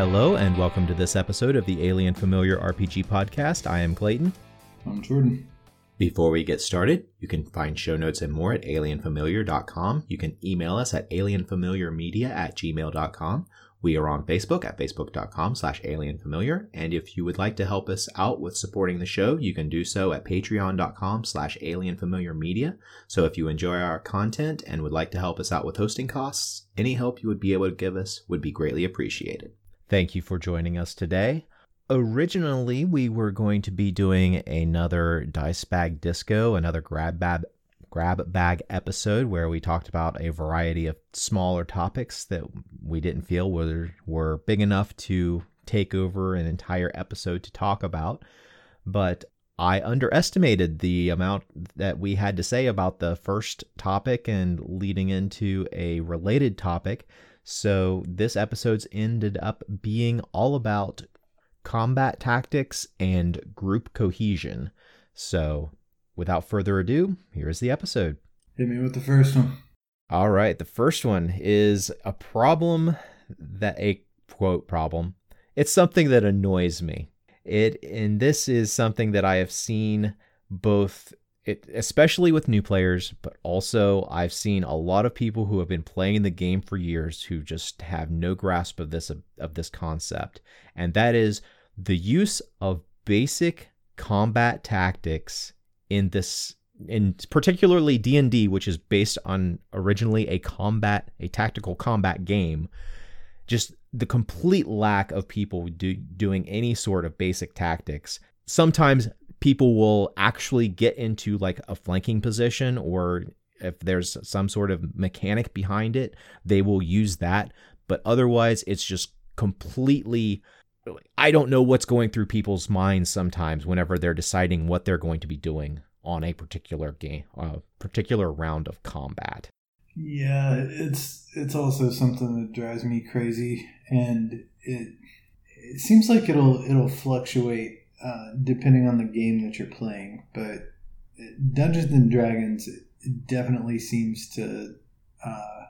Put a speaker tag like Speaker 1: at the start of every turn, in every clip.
Speaker 1: Hello, and welcome to this episode of the Alien Familiar RPG podcast. I am Clayton.
Speaker 2: I'm Jordan.
Speaker 1: Before we get started, you can find show notes and more at alienfamiliar.com. You can email us at alienfamiliarmedia at gmail.com. We are on Facebook at facebook.com slash alienfamiliar. And if you would like to help us out with supporting the show, you can do so at patreon.com slash alienfamiliarmedia. So if you enjoy our content and would like to help us out with hosting costs, any help you would be able to give us would be greatly appreciated. Thank you for joining us today. Originally, we were going to be doing another Dice Bag Disco, another grab bag grab bag episode where we talked about a variety of smaller topics that we didn't feel were were big enough to take over an entire episode to talk about. But I underestimated the amount that we had to say about the first topic and leading into a related topic. So this episode's ended up being all about combat tactics and group cohesion. So without further ado, here's the episode.
Speaker 2: Hit me with the first one.
Speaker 1: All right, the first one is a problem that a quote problem. It's something that annoys me. It and this is something that I have seen both it, especially with new players, but also I've seen a lot of people who have been playing the game for years who just have no grasp of this of, of this concept, and that is the use of basic combat tactics in this in particularly D&D which is based on originally a combat a tactical combat game. Just the complete lack of people do, doing any sort of basic tactics. Sometimes people will actually get into like a flanking position or if there's some sort of mechanic behind it, they will use that. But otherwise, it's just completely. I don't know what's going through people's minds sometimes whenever they're deciding what they're going to be doing on a particular game, a particular round of combat.
Speaker 2: Yeah, it's it's also something that drives me crazy, and it it seems like it'll it'll fluctuate uh, depending on the game that you're playing. But Dungeons and Dragons definitely seems to. Uh,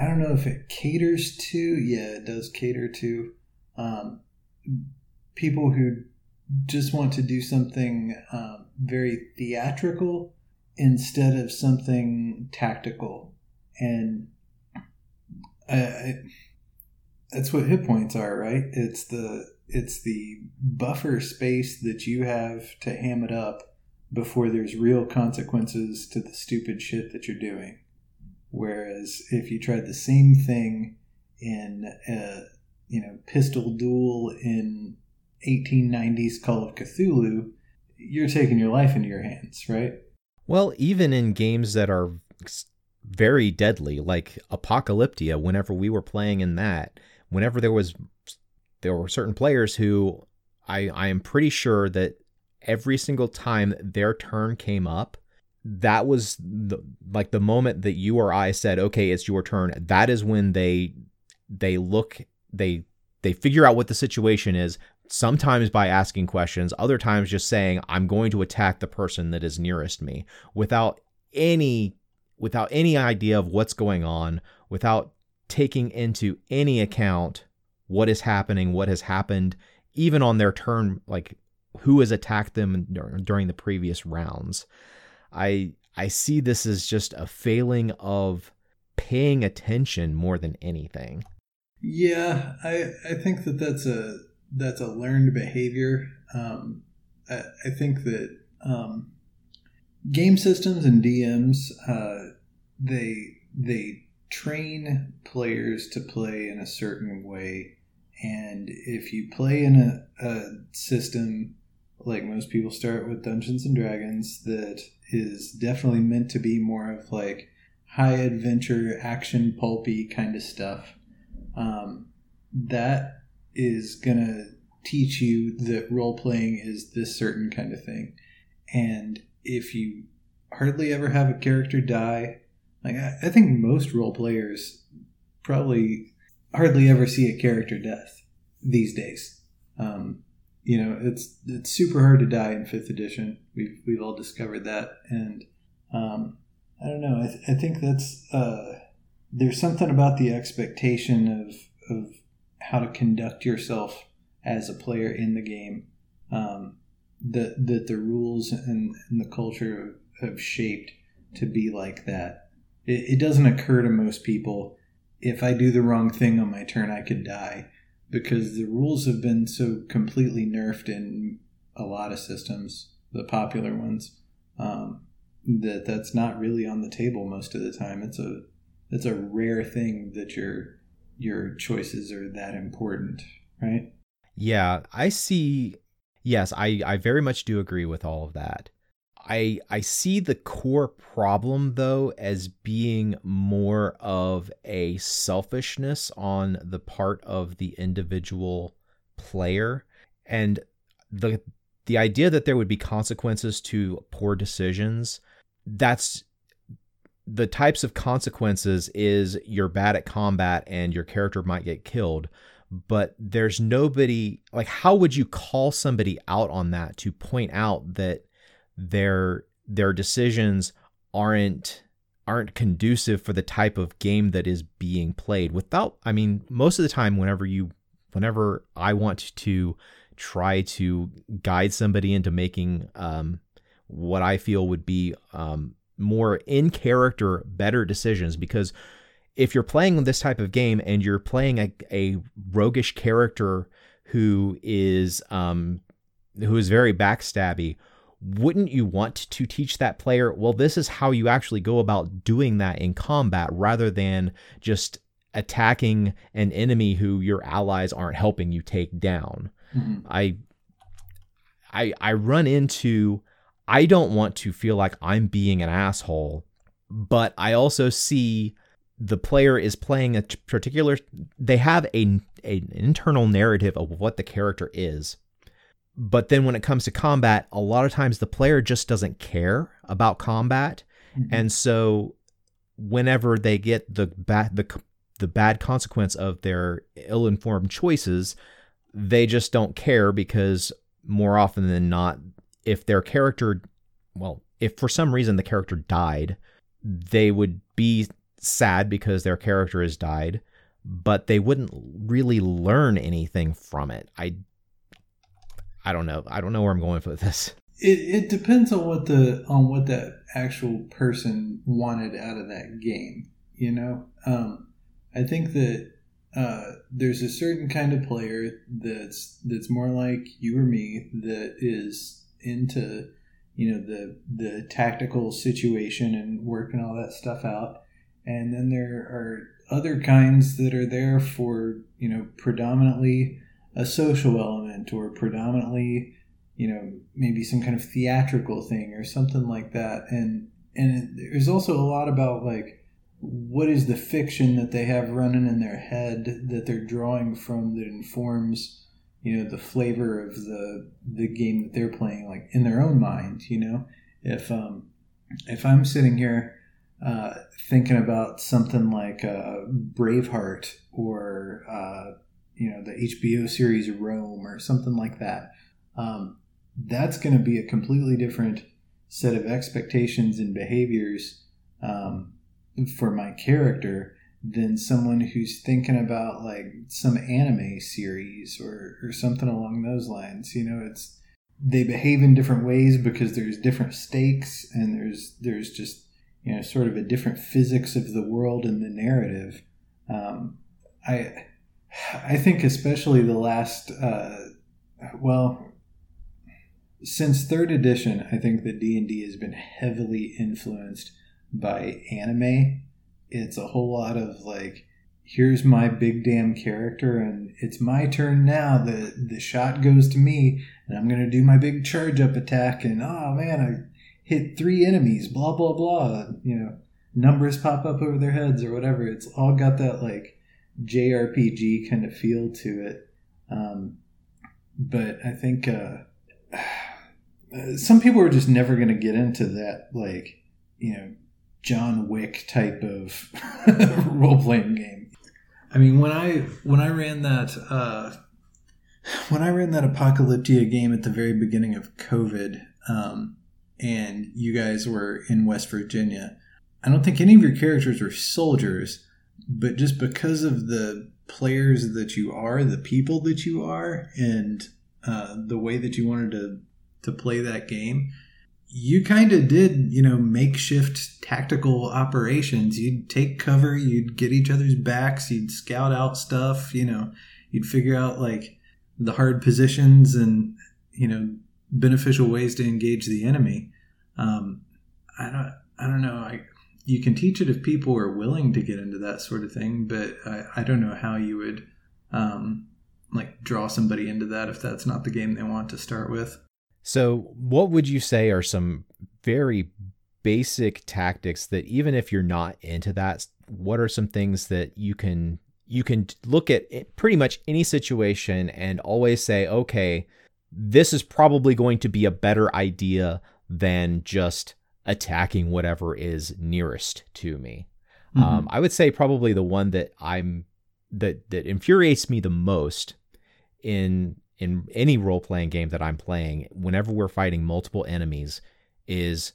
Speaker 2: I don't know if it caters to. Yeah, it does cater to um, people who just want to do something um, very theatrical instead of something tactical. And I, I, that's what hit points are, right? It's the it's the buffer space that you have to ham it up before there's real consequences to the stupid shit that you're doing. Whereas if you tried the same thing in a you know pistol duel in 1890s Call of Cthulhu, you're taking your life into your hands, right?
Speaker 1: Well, even in games that are very deadly, like Apocalyptia, whenever we were playing in that, whenever there was there were certain players who I I am pretty sure that every single time their turn came up, that was the like the moment that you or I said, "Okay, it's your turn." That is when they they look they they figure out what the situation is sometimes by asking questions other times just saying i'm going to attack the person that is nearest me without any without any idea of what's going on without taking into any account what is happening, what has happened, even on their turn, like who has attacked them during the previous rounds. I I see this as just a failing of paying attention more than anything.
Speaker 2: Yeah, I I think that that's a that's a learned behavior. Um, I, I think that um, game systems and DMs uh, they they train players to play in a certain way and if you play in a, a system like most people start with Dungeons and Dragons that is definitely meant to be more of like high adventure, action, pulpy kind of stuff, um, that is going to teach you that role playing is this certain kind of thing. And if you hardly ever have a character die, like I, I think most role players probably hardly ever see a character death these days. Um, you know, it's it's super hard to die in fifth edition. We've we've all discovered that, and um, I don't know. I, th- I think that's uh, there's something about the expectation of of how to conduct yourself as a player in the game. Um, that that the rules and, and the culture have shaped to be like that. It, it doesn't occur to most people. If I do the wrong thing on my turn, I could die because the rules have been so completely nerfed in a lot of systems, the popular ones, um, that that's not really on the table most of the time. It's a it's a rare thing that your your choices are that important, right?
Speaker 1: Yeah, I see. Yes, I I very much do agree with all of that. I I see the core problem though as being more of a selfishness on the part of the individual player. And the the idea that there would be consequences to poor decisions that's the types of consequences is you're bad at combat and your character might get killed but there's nobody like how would you call somebody out on that to point out that their their decisions aren't aren't conducive for the type of game that is being played without i mean most of the time whenever you whenever i want to try to guide somebody into making um, what i feel would be um, more in character better decisions because if you're playing this type of game and you're playing a, a roguish character who is um, who is very backstabby wouldn't you want to teach that player, well, this is how you actually go about doing that in combat rather than just attacking an enemy who your allies aren't helping you take down? Mm-hmm. I I I run into I don't want to feel like I'm being an asshole, but I also see the player is playing a particular they have a, a an internal narrative of what the character is but then when it comes to combat, a lot of times the player just doesn't care about combat. Mm-hmm. And so whenever they get the bad the the bad consequence of their ill-informed choices, they just don't care because more often than not if their character well, if for some reason the character died, they would be sad because their character has died, but they wouldn't really learn anything from it. I I don't know. I don't know where I'm going with this.
Speaker 2: It, it depends on what the on what that actual person wanted out of that game. You know, um, I think that uh, there's a certain kind of player that's that's more like you or me that is into you know the the tactical situation and working all that stuff out and then there are other kinds that are there for you know predominantly a social element or predominantly you know maybe some kind of theatrical thing or something like that. And and there's also a lot about like what is the fiction that they have running in their head that they're drawing from that informs you know the flavor of the the game that they're playing like in their own mind you know? If um if i'm sitting here uh, thinking about something like uh, braveheart or uh, you know the HBO series Rome or something like that. Um, that's going to be a completely different set of expectations and behaviors um, for my character than someone who's thinking about like some anime series or, or something along those lines. You know, it's they behave in different ways because there's different stakes and there's there's just you know sort of a different physics of the world and the narrative. Um, I I think especially the last, uh, well, since third edition, I think that D and D has been heavily influenced by anime. It's a whole lot of like, here's my big damn character, and it's my turn now. The the shot goes to me, and I'm gonna do my big charge up attack, and oh man, I hit three enemies. Blah blah blah. You know, numbers pop up over their heads or whatever. It's all got that like JRPG kind of feel to it. Um, but I think uh, some people are just never going to get into that, like, you know, John Wick type of role playing game. I mean, when I when I ran that uh, when I ran that Apocalyptia game at the very beginning of COVID, um, and you guys were in West Virginia, I don't think any of your characters were soldiers but just because of the players that you are, the people that you are, and uh, the way that you wanted to to play that game, you kind of did, you know, makeshift tactical operations. You'd take cover, you'd get each other's backs, you'd scout out stuff, you know, you'd figure out like the hard positions and, you know, beneficial ways to engage the enemy. Um, I don't, I don't know. I, you can teach it if people are willing to get into that sort of thing, but I, I don't know how you would, um, like draw somebody into that if that's not the game they want to start with.
Speaker 1: So, what would you say are some very basic tactics that even if you're not into that, what are some things that you can you can look at pretty much any situation and always say, okay, this is probably going to be a better idea than just attacking whatever is nearest to me. Mm-hmm. Um, I would say probably the one that I'm that that infuriates me the most in in any role playing game that I'm playing, whenever we're fighting multiple enemies, is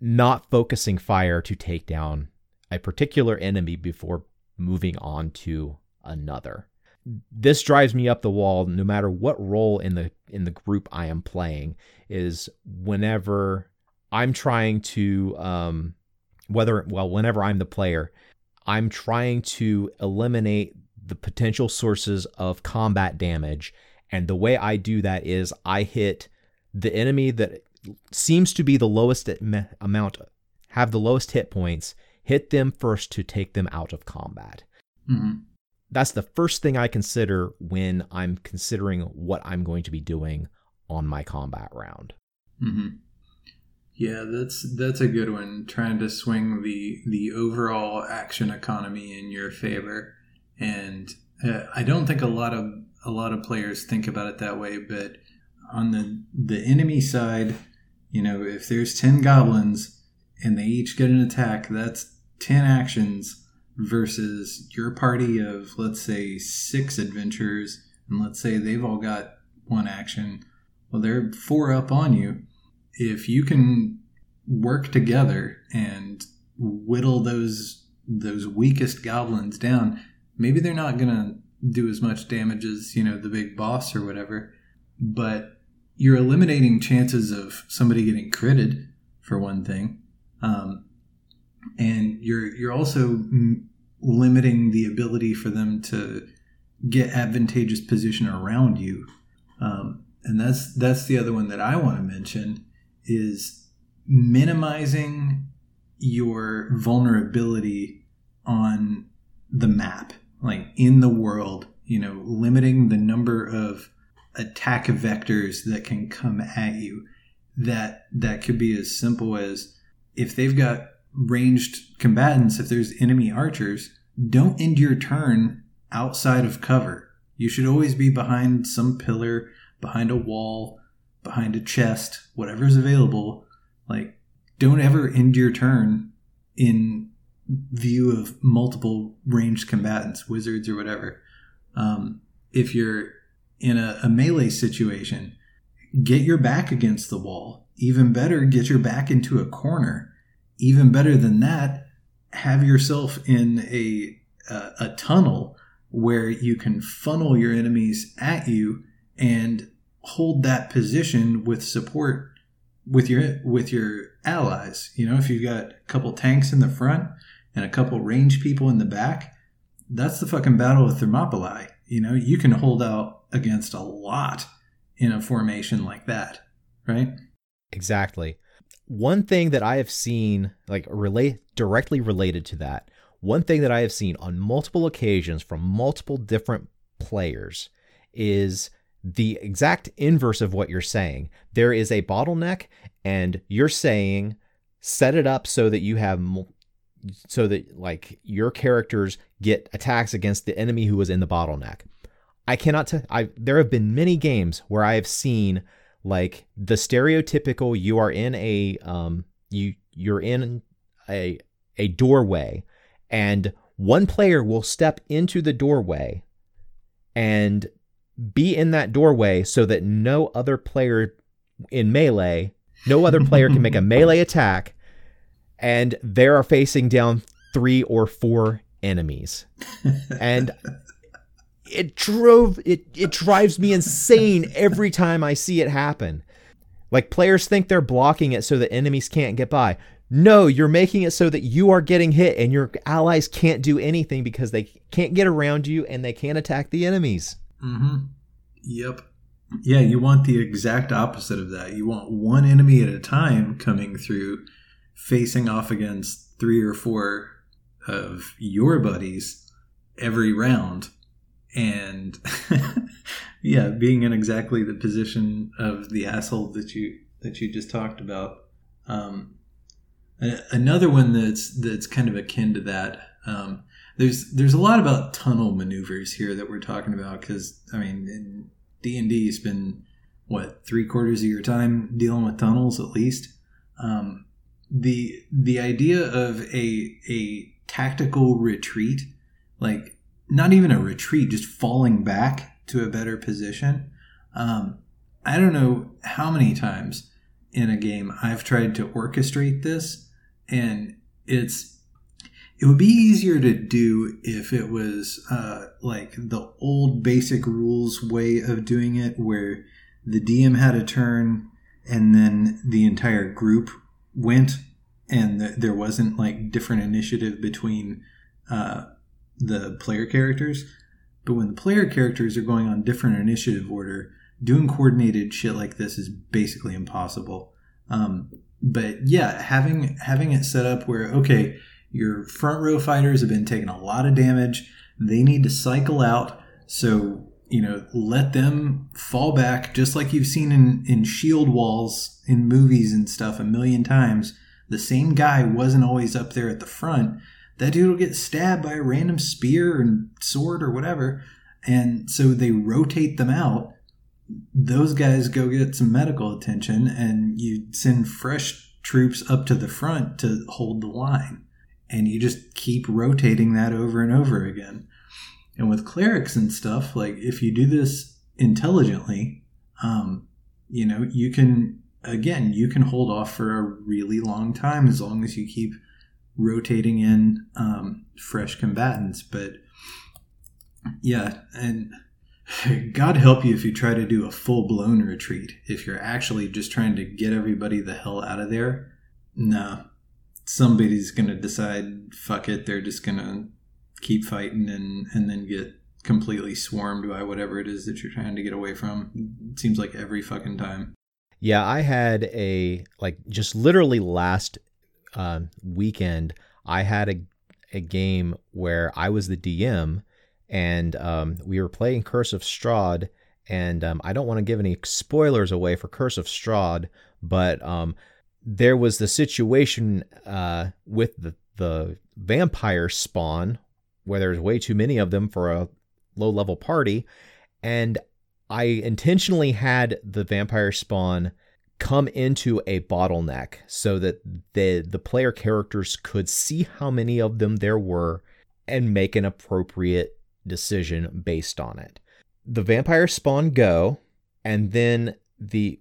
Speaker 1: not focusing fire to take down a particular enemy before moving on to another. This drives me up the wall no matter what role in the in the group I am playing is whenever I'm trying to um whether well whenever I'm the player I'm trying to eliminate the potential sources of combat damage and the way I do that is I hit the enemy that seems to be the lowest amount, have the lowest hit points, hit them first to take them out of combat. Mm-hmm. That's the first thing I consider when I'm considering what I'm going to be doing on my combat round.
Speaker 2: Mm-hmm. Yeah, that's that's a good one. Trying to swing the the overall action economy in your favor, and uh, I don't think a lot of a lot of players think about it that way, but on the the enemy side, you know, if there's 10 goblins and they each get an attack, that's 10 actions versus your party of let's say 6 adventurers and let's say they've all got one action. Well, they're four up on you. If you can work together and whittle those those weakest goblins down, maybe they're not going to do as much damage as you know the big boss or whatever but you're eliminating chances of somebody getting critted for one thing um, and you're you're also m- limiting the ability for them to get advantageous position around you um, and that's that's the other one that i want to mention is minimizing your vulnerability on the map like in the world, you know, limiting the number of attack vectors that can come at you. That that could be as simple as if they've got ranged combatants, if there's enemy archers, don't end your turn outside of cover. You should always be behind some pillar, behind a wall, behind a chest, whatever's available. Like, don't ever end your turn in view of multiple ranged combatants, wizards or whatever. Um, if you're in a, a melee situation, get your back against the wall. Even better, get your back into a corner. Even better than that, have yourself in a a, a tunnel where you can funnel your enemies at you and hold that position with support with your with your allies. You know, if you've got a couple tanks in the front, and a couple range people in the back, that's the fucking battle of Thermopylae. You know, you can hold out against a lot in a formation like that, right?
Speaker 1: Exactly. One thing that I have seen, like relate directly related to that, one thing that I have seen on multiple occasions from multiple different players is the exact inverse of what you're saying. There is a bottleneck, and you're saying set it up so that you have so that like your characters get attacks against the enemy who was in the bottleneck. I cannot tell. I there have been many games where I have seen like the stereotypical you are in a um you you're in a a doorway and one player will step into the doorway and be in that doorway so that no other player in melee no other player can make a melee attack and they are facing down three or four enemies. and it drove it it drives me insane every time I see it happen. Like players think they're blocking it so that enemies can't get by. No, you're making it so that you are getting hit and your allies can't do anything because they can't get around you and they can't attack the enemies.
Speaker 2: Mm-hmm. Yep. Yeah, you want the exact opposite of that. You want one enemy at a time coming through, facing off against three or four of your buddies every round. And yeah, being in exactly the position of the asshole that you that you just talked about. Um, another one that's that's kind of akin to that. Um, there's there's a lot about tunnel maneuvers here that we're talking about because I mean D and D you spend what three quarters of your time dealing with tunnels at least. Um, the the idea of a a tactical retreat, like not even a retreat, just falling back to a better position. Um, I don't know how many times in a game I've tried to orchestrate this, and it's it would be easier to do if it was uh, like the old basic rules way of doing it, where the DM had a turn and then the entire group went, and the, there wasn't like different initiative between uh, the player characters. But when the player characters are going on different initiative order, doing coordinated shit like this is basically impossible. Um, but yeah, having having it set up where okay your front row fighters have been taking a lot of damage. They need to cycle out. So, you know, let them fall back, just like you've seen in, in shield walls in movies and stuff a million times. The same guy wasn't always up there at the front. That dude will get stabbed by a random spear and sword or whatever. And so they rotate them out. Those guys go get some medical attention, and you send fresh troops up to the front to hold the line and you just keep rotating that over and over again. And with clerics and stuff, like if you do this intelligently, um, you know, you can again, you can hold off for a really long time as long as you keep rotating in um, fresh combatants. But yeah, and God help you if you try to do a full blown retreat. If you're actually just trying to get everybody the hell out of there, no, somebody's gonna decide fuck it they're just gonna keep fighting and and then get completely swarmed by whatever it is that you're trying to get away from. It seems like every fucking time.
Speaker 1: Yeah i had a like just literally last uh, weekend i had a, a game where i was the dm and um, we were playing curse of strahd and um, i don't want to give any spoilers away for curse of strahd but um, there was the situation uh, with the, the vampire spawn where there's way too many of them for a low level party. And I intentionally had the vampire spawn come into a bottleneck so that the the player characters could see how many of them there were and make an appropriate decision based on it. The vampire spawn go and then the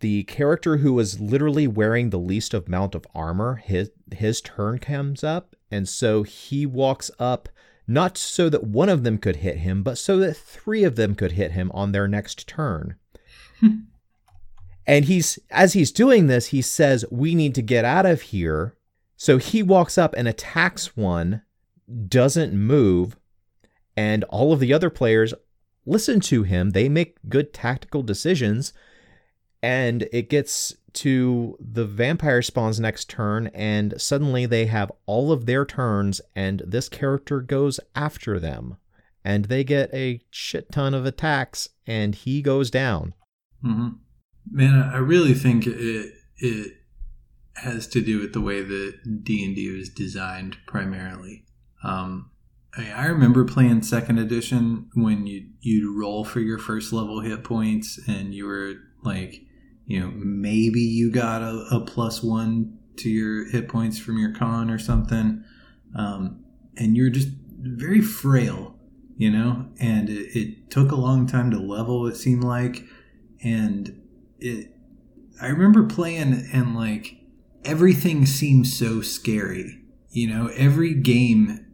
Speaker 1: the character who was literally wearing the least amount of armor, his his turn comes up, and so he walks up not so that one of them could hit him, but so that three of them could hit him on their next turn. and he's as he's doing this, he says, "We need to get out of here." So he walks up and attacks one, doesn't move, and all of the other players listen to him. They make good tactical decisions and it gets to the vampire spawn's next turn and suddenly they have all of their turns and this character goes after them. And they get a shit ton of attacks and he goes down.
Speaker 2: Mm-hmm. man i really think it it has to do with the way that d&d was designed primarily. Um, I, remember playing second edition when you you'd roll for your first level hit points and you were like you know, maybe you got a, a plus one to your hit points from your con or something. Um, and you're just very frail, you know, and it, it, took a long time to level, it seemed like. And it, I remember playing and like everything seemed so scary, you know, every game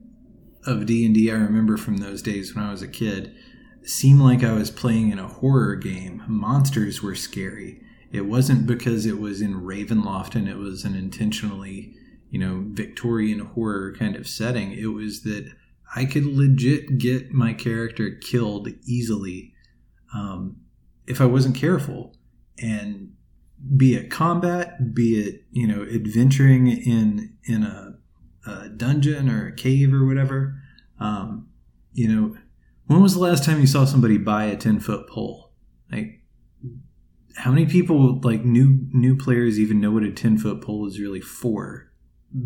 Speaker 2: of D&D I remember from those days when I was a kid seemed like I was playing in a horror game. Monsters were scary. It wasn't because it was in Ravenloft and it was an intentionally, you know, Victorian horror kind of setting. It was that I could legit get my character killed easily um, if I wasn't careful. And be it combat, be it you know adventuring in in a, a dungeon or a cave or whatever. Um, you know, when was the last time you saw somebody buy a ten foot pole? Like, how many people like new new players even know what a ten foot pole is really for?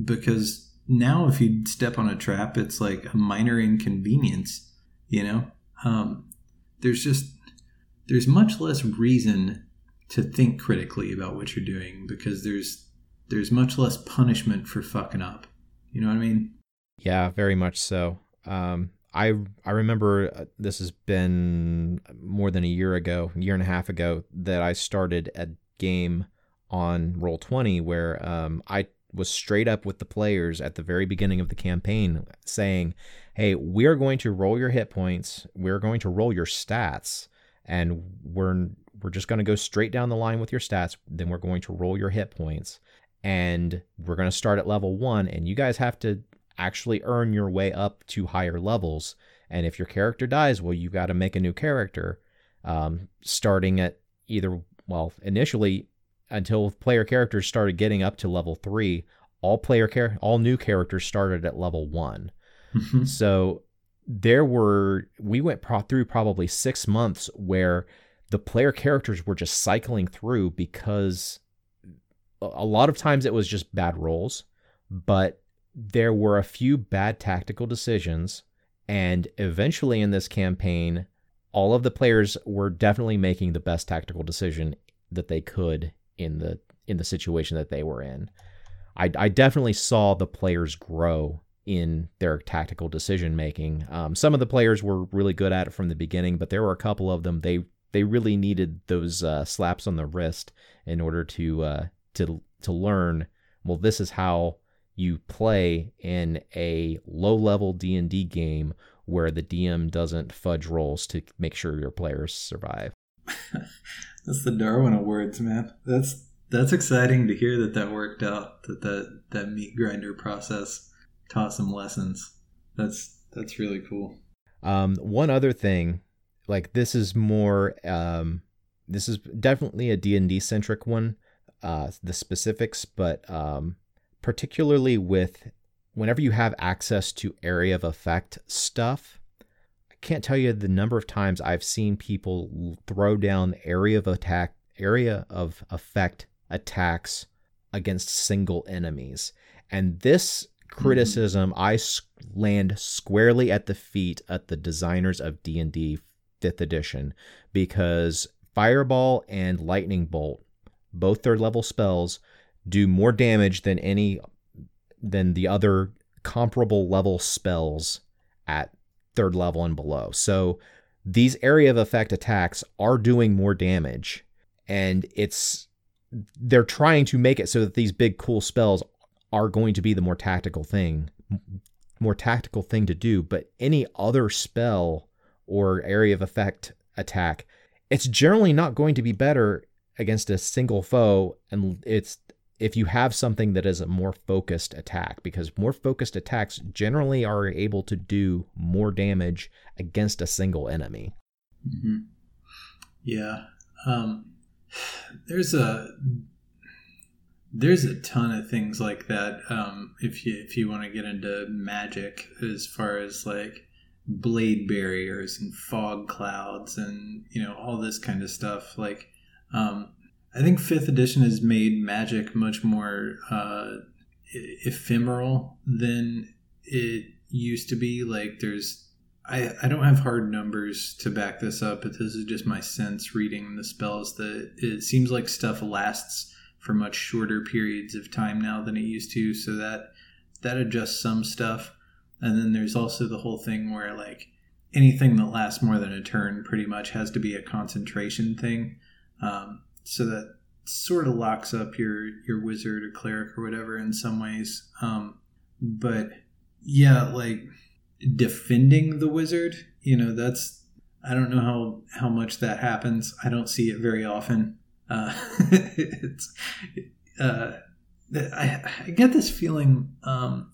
Speaker 2: Because now, if you step on a trap, it's like a minor inconvenience. You know, um, there's just there's much less reason to think critically about what you're doing because there's there's much less punishment for fucking up. You know what I mean?
Speaker 1: Yeah, very much so. Um, I I remember uh, this has been more than a year ago, year and a half ago, that I started a game on Roll Twenty where um, I was straight up with the players at the very beginning of the campaign, saying, "Hey, we are going to roll your hit points. We're going to roll your stats." and we're we're just going to go straight down the line with your stats then we're going to roll your hit points and we're going to start at level 1 and you guys have to actually earn your way up to higher levels and if your character dies well you got to make a new character um, starting at either well initially until player characters started getting up to level 3 all player char- all new characters started at level 1 mm-hmm. so there were we went pro- through probably six months where the player characters were just cycling through because a lot of times it was just bad rolls, but there were a few bad tactical decisions. And eventually in this campaign, all of the players were definitely making the best tactical decision that they could in the in the situation that they were in. I, I definitely saw the players grow in their tactical decision making. Um, some of the players were really good at it from the beginning, but there were a couple of them they they really needed those uh, slaps on the wrist in order to uh, to to learn. Well, this is how you play in a low level D and D game where the DM doesn't fudge rolls to make sure your players survive.
Speaker 2: that's the Darwin Awards, man. That's that's exciting to hear that that worked out. That that that meat grinder process taught some lessons. That's that's really cool.
Speaker 1: Um, one other thing, like this is more, um, this is definitely a D and D centric one. Uh, the specifics, but um, particularly with whenever you have access to area of effect stuff, I can't tell you the number of times I've seen people throw down area of attack, area of effect attacks against single enemies, and this criticism mm-hmm. I land squarely at the feet at the designers of D&D 5th edition because Fireball and Lightning Bolt, both third level spells, do more damage than any than the other comparable level spells at third level and below. So these area of effect attacks are doing more damage and it's they're trying to make it so that these big cool spells are going to be the more tactical thing, more tactical thing to do. But any other spell or area of effect attack, it's generally not going to be better against a single foe. And it's if you have something that is a more focused attack, because more focused attacks generally are able to do more damage against a single enemy.
Speaker 2: Mm-hmm. Yeah. Um, there's a there's a ton of things like that. Um, if you if you want to get into magic, as far as like blade barriers and fog clouds and you know all this kind of stuff. Like, um, I think fifth edition has made magic much more uh, ephemeral than it used to be. Like, there's I, I don't have hard numbers to back this up, but this is just my sense reading the spells that it seems like stuff lasts for much shorter periods of time now than it used to. So that that adjusts some stuff. And then there's also the whole thing where like anything that lasts more than a turn pretty much has to be a concentration thing. Um, so that sort of locks up your your wizard or cleric or whatever in some ways um, but yeah like defending the wizard. You know, that's I don't know how how much that happens. I don't see it very often. Uh, it's uh, I, I get this feeling. Um,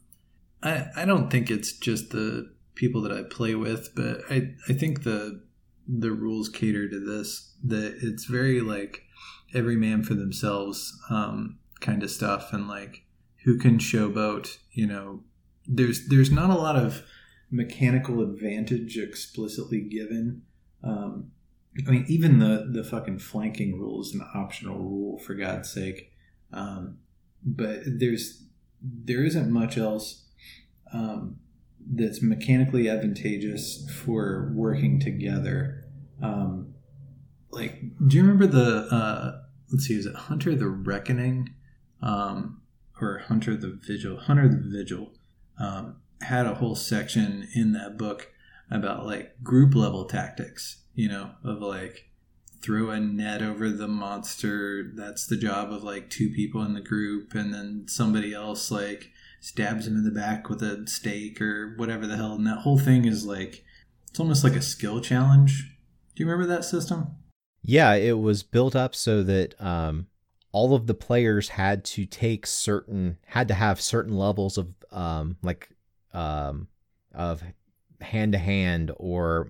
Speaker 2: I I don't think it's just the people that I play with, but I I think the the rules cater to this. That it's very like every man for themselves um, kind of stuff, and like who can showboat. You know, there's there's not a lot of mechanical advantage explicitly given. Um, I mean, even the the fucking flanking rule is an optional rule for God's sake. Um, but there's there isn't much else um, that's mechanically advantageous for working together. Um, like, do you remember the uh, let's see, is it Hunter the Reckoning, um, or Hunter the Vigil? Hunter the Vigil um, had a whole section in that book about like group level tactics. You know, of like throw a net over the monster. That's the job of like two people in the group, and then somebody else like stabs him in the back with a stake or whatever the hell. And that whole thing is like it's almost like a skill challenge. Do you remember that system?
Speaker 1: Yeah, it was built up so that um, all of the players had to take certain had to have certain levels of um, like um, of hand to hand or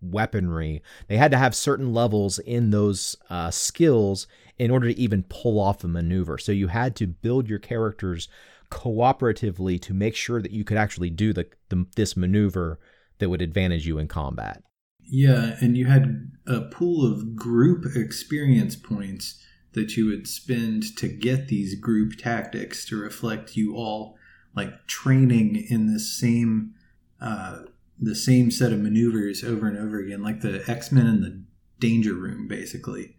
Speaker 1: weaponry. They had to have certain levels in those uh, skills in order to even pull off a maneuver. So you had to build your characters cooperatively to make sure that you could actually do the, the this maneuver that would advantage you in combat.
Speaker 2: Yeah, and you had a pool of group experience points that you would spend to get these group tactics to reflect you all like training in the same uh, the same set of maneuvers over and over again, like the X Men in the Danger Room, basically.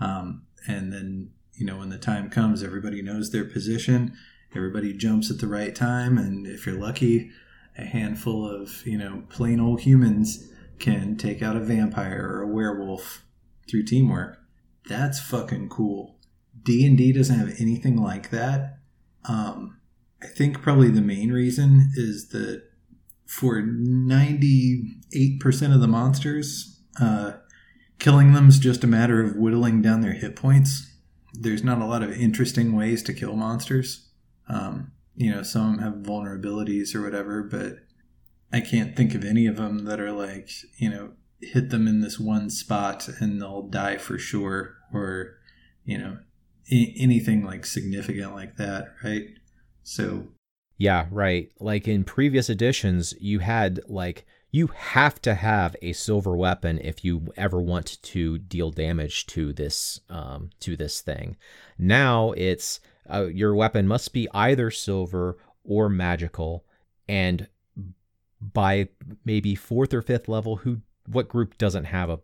Speaker 2: Um, and then, you know, when the time comes, everybody knows their position, everybody jumps at the right time, and if you're lucky, a handful of, you know, plain old humans can take out a vampire or a werewolf through teamwork. That's fucking cool. D&D doesn't have anything like that. Um, I think probably the main reason is that for 98% of the monsters, uh, killing them is just a matter of whittling down their hit points. There's not a lot of interesting ways to kill monsters. Um, you know, some have vulnerabilities or whatever, but I can't think of any of them that are like, you know, hit them in this one spot and they'll die for sure, or, you know, I- anything like significant like that, right? So
Speaker 1: yeah, right. Like in previous editions, you had like you have to have a silver weapon if you ever want to deal damage to this um, to this thing. Now it's uh, your weapon must be either silver or magical, and by maybe fourth or fifth level, who what group doesn't have a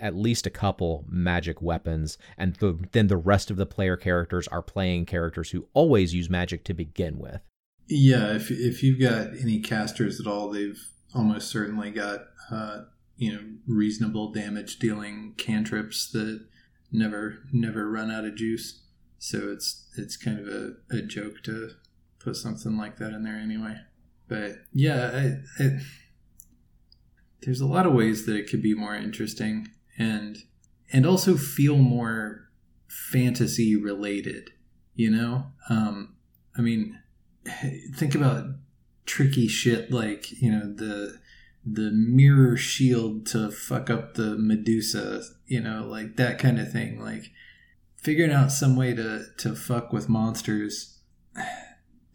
Speaker 1: at least a couple magic weapons, and the, then the rest of the player characters are playing characters who always use magic to begin with.
Speaker 2: Yeah, if if you've got any casters at all, they've almost certainly got uh, you know reasonable damage dealing cantrips that never never run out of juice. So it's it's kind of a, a joke to put something like that in there anyway. But yeah, I, I, there's a lot of ways that it could be more interesting and and also feel more fantasy related. You know, um, I mean think about tricky shit like you know the the mirror shield to fuck up the Medusa, you know, like that kind of thing. Like figuring out some way to to fuck with monsters.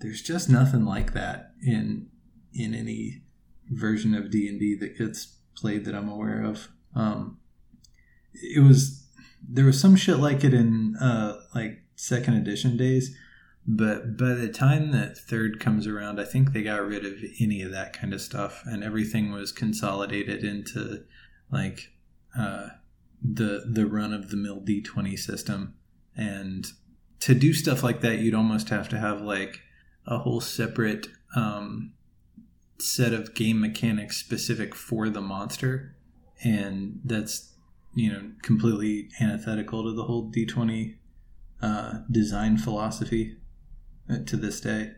Speaker 2: There's just nothing like that in in any version of D and D that gets played that I'm aware of. Um, it was there was some shit like it in uh, like second edition days but by the time that third comes around, I think they got rid of any of that kind of stuff, and everything was consolidated into like uh, the the run of the mill D twenty system. And to do stuff like that, you'd almost have to have like a whole separate um, set of game mechanics specific for the monster, and that's you know completely antithetical to the whole D twenty uh, design philosophy to this day.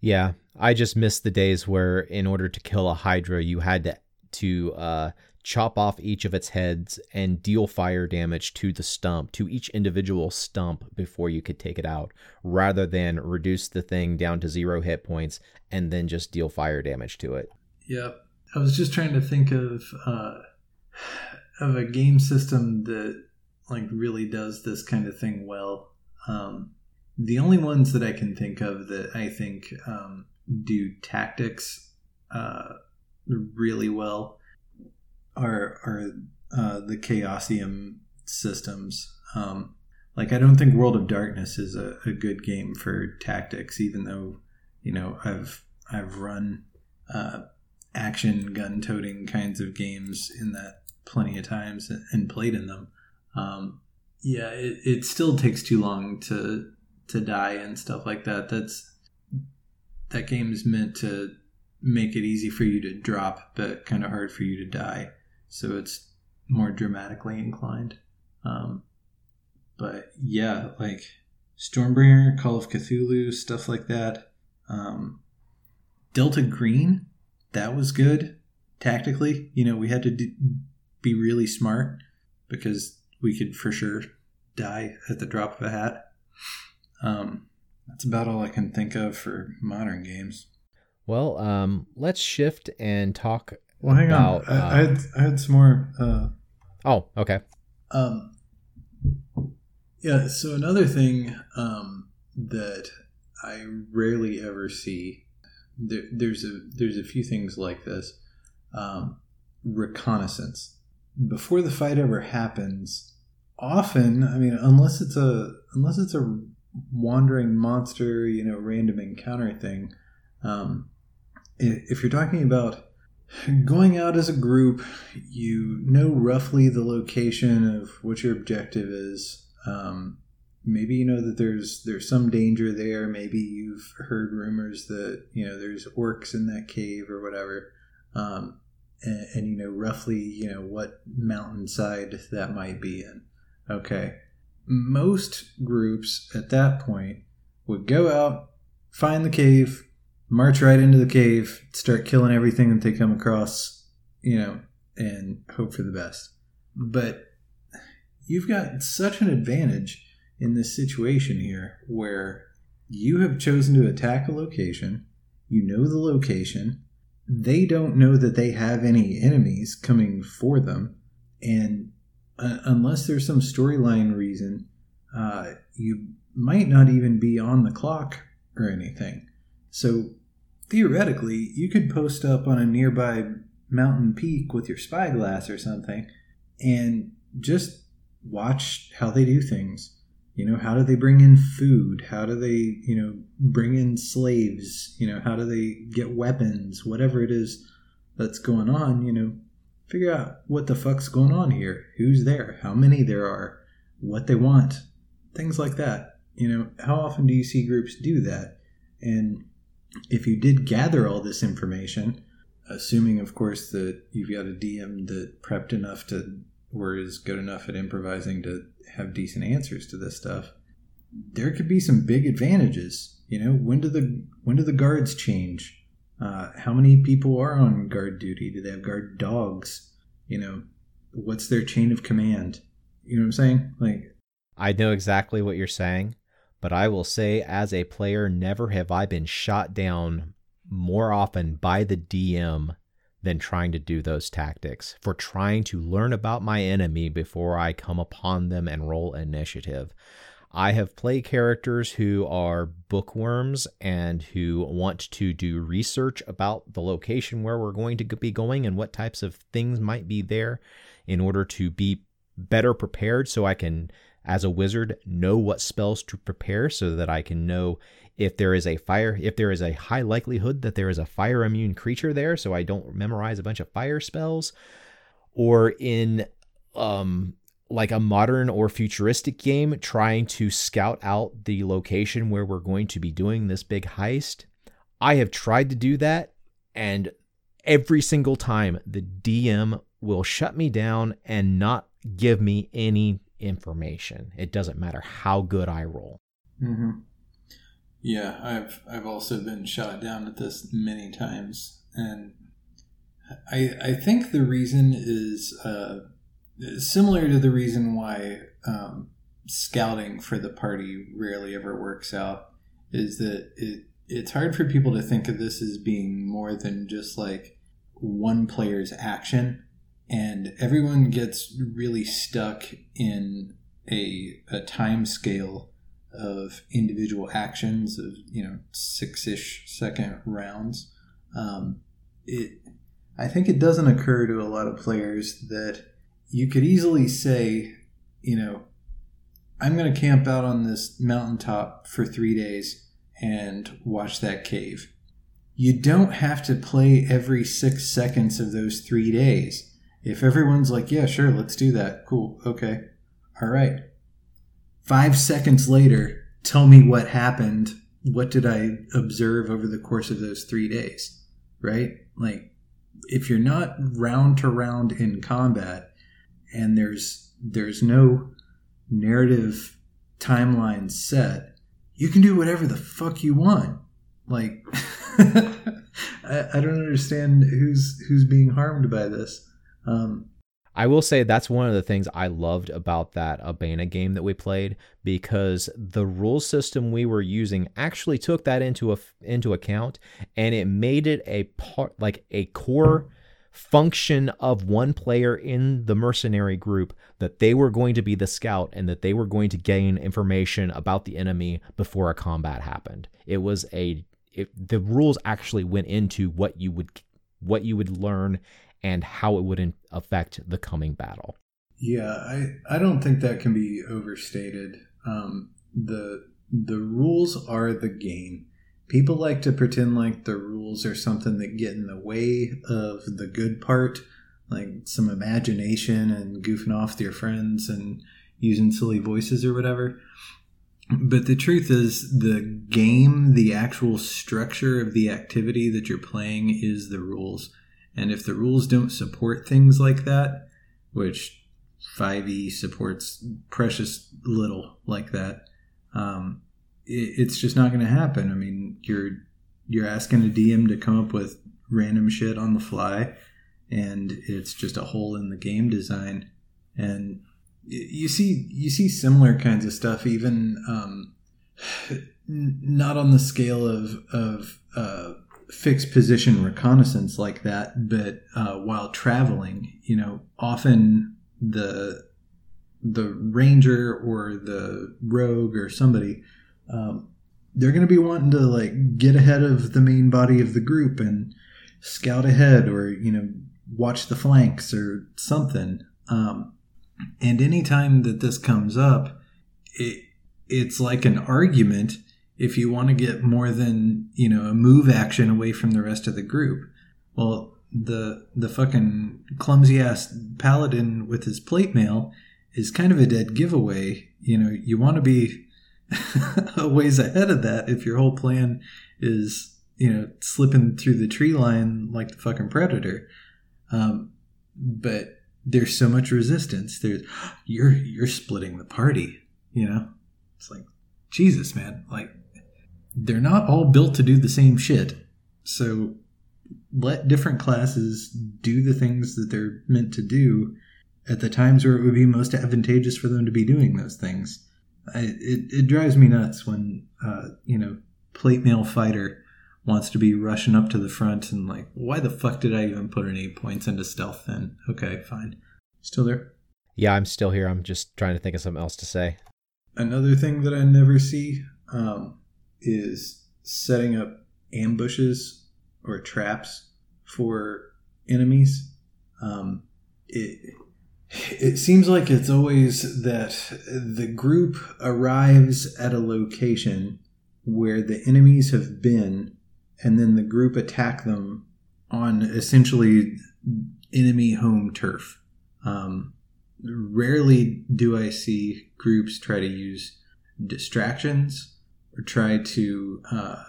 Speaker 1: Yeah, I just miss the days where, in order to kill a Hydra, you had to to uh, chop off each of its heads and deal fire damage to the stump, to each individual stump before you could take it out, rather than reduce the thing down to zero hit points and then just deal fire damage to it.
Speaker 2: Yep. I was just trying to think of uh, of a game system that like really does this kind of thing well. Um, the only ones that I can think of that I think um, do tactics uh, really well are are uh, the Chaosium systems. Um, like I don't think World of Darkness is a, a, good game for tactics, even though you know I've I've run uh, action gun toting kinds of games in that plenty of times and played in them. Um, yeah, it, it still takes too long to to die and stuff like that. That's that game is meant to make it easy for you to drop, but kind of hard for you to die. So it's more dramatically inclined. Um, but yeah, like Stormbringer, Call of Cthulhu, stuff like that. Um, Delta Green, that was good tactically. You know, we had to do, be really smart because we could for sure die at the drop of a hat. Um, that's about all I can think of for modern games.
Speaker 1: Well, um, let's shift and talk.
Speaker 2: Well, hang about, on. I, uh, I, had I had some more. Uh,
Speaker 1: oh, okay.
Speaker 2: Um, yeah. So another thing um, that I rarely ever see. There, there's a there's a few things like this. Um, reconnaissance before the fight ever happens. Often, I mean, unless it's a unless it's a wandering monster, you know, random encounter thing. Um, if you're talking about going out as a group, you know roughly the location of what your objective is. Um, maybe you know that there's there's some danger there. Maybe you've heard rumors that you know there's orcs in that cave or whatever, um, and, and you know roughly you know what mountainside that might be in. Okay, most groups at that point would go out, find the cave, march right into the cave, start killing everything that they come across, you know, and hope for the best. But you've got such an advantage in this situation here where you have chosen to attack a location, you know the location, they don't know that they have any enemies coming for them, and uh, unless there's some storyline reason, uh, you might not even be on the clock or anything. So theoretically, you could post up on a nearby mountain peak with your spyglass or something and just watch how they do things. You know, how do they bring in food? How do they, you know, bring in slaves? You know, how do they get weapons? Whatever it is that's going on, you know, figure out what the fuck's going on here, who's there, how many there are, what they want, things like that. You know, how often do you see groups do that? And if you did gather all this information, assuming, of course, that you've got a DM that prepped enough to, or is good enough at improvising to have decent answers to this stuff, there could be some big advantages. You know, when do the when do the guards change? Uh, how many people are on guard duty? Do they have guard dogs? You know, what's their chain of command? You know what I'm saying? Like,
Speaker 1: I know exactly what you're saying, but I will say, as a player, never have I been shot down more often by the DM than trying to do those tactics, for trying to learn about my enemy before I come upon them and roll initiative. I have played characters who are bookworms and who want to do research about the location where we're going to be going and what types of things might be there in order to be better prepared so I can, as a wizard, know what spells to prepare so that I can know if there is a fire, if there is a high likelihood that there is a fire immune creature there so I don't memorize a bunch of fire spells. Or in um, like a modern or futuristic game trying to scout out the location where we're going to be doing this big heist. I have tried to do that, and every single time the DM will shut me down and not give me any information. It doesn't matter how good I roll.
Speaker 2: Mm-hmm. Yeah, I've I've also been shot down at this many times, and I I think the reason is uh, similar to the reason why um, scouting for the party rarely ever works out. Is that it? It's hard for people to think of this as being more than just like one player's action, and everyone gets really stuck in a a time scale of individual actions of you know six ish second rounds. Um, it, I think it doesn't occur to a lot of players that you could easily say, you know, I'm going to camp out on this mountaintop for three days and watch that cave. You don't have to play every six seconds of those three days. If everyone's like, yeah, sure, let's do that. Cool. Okay. All right. Five seconds later, tell me what happened. What did I observe over the course of those three days? Right? Like, if you're not round to round in combat and there's there's no narrative timeline set, you can do whatever the fuck you want. Like I, I, don't understand who's who's being harmed by this. Um,
Speaker 1: I will say that's one of the things I loved about that Abena game that we played because the rule system we were using actually took that into a, into account and it made it a part like a core function of one player in the mercenary group that they were going to be the scout and that they were going to gain information about the enemy before a combat happened. It was a it, the rules actually went into what you would what you would learn and how it would affect the coming battle.
Speaker 2: Yeah, I, I don't think that can be overstated. Um, the the rules are the game. People like to pretend like the rules are something that get in the way of the good part, like some imagination and goofing off with your friends and using silly voices or whatever. But the truth is, the game, the actual structure of the activity that you're playing is the rules. And if the rules don't support things like that, which 5e supports precious little like that, um, it, it's just not going to happen. I mean, you're you're asking a DM to come up with random shit on the fly, and it's just a hole in the game design. And you see you see similar kinds of stuff, even um, not on the scale of of uh, fixed position reconnaissance like that, but uh, while traveling, you know, often the the ranger or the rogue or somebody, um, they're going to be wanting to like get ahead of the main body of the group and scout ahead, or you know, watch the flanks or something. Um, and anytime that this comes up, it it's like an argument if you want to get more than you know a move action away from the rest of the group well the the fucking clumsy ass paladin with his plate mail is kind of a dead giveaway. You know you want to be a ways ahead of that if your whole plan is you know slipping through the tree line like the fucking predator. Um, but there's so much resistance. There's you're you're splitting the party you know? It's like jesus man like they're not all built to do the same shit. So let different classes do the things that they're meant to do at the times where it would be most advantageous for them to be doing those things. I, it, it drives me nuts when, uh, you know, plate mail fighter wants to be rushing up to the front and like, why the fuck did I even put any points into stealth then? Okay, fine. Still there?
Speaker 1: Yeah, I'm still here. I'm just trying to think of something else to say.
Speaker 2: Another thing that I never see um, is setting up ambushes or traps for enemies. Um, it it seems like it's always that the group arrives at a location where the enemies have been, and then the group attack them on essentially enemy home turf. Um, rarely do I see groups try to use distractions or try to uh,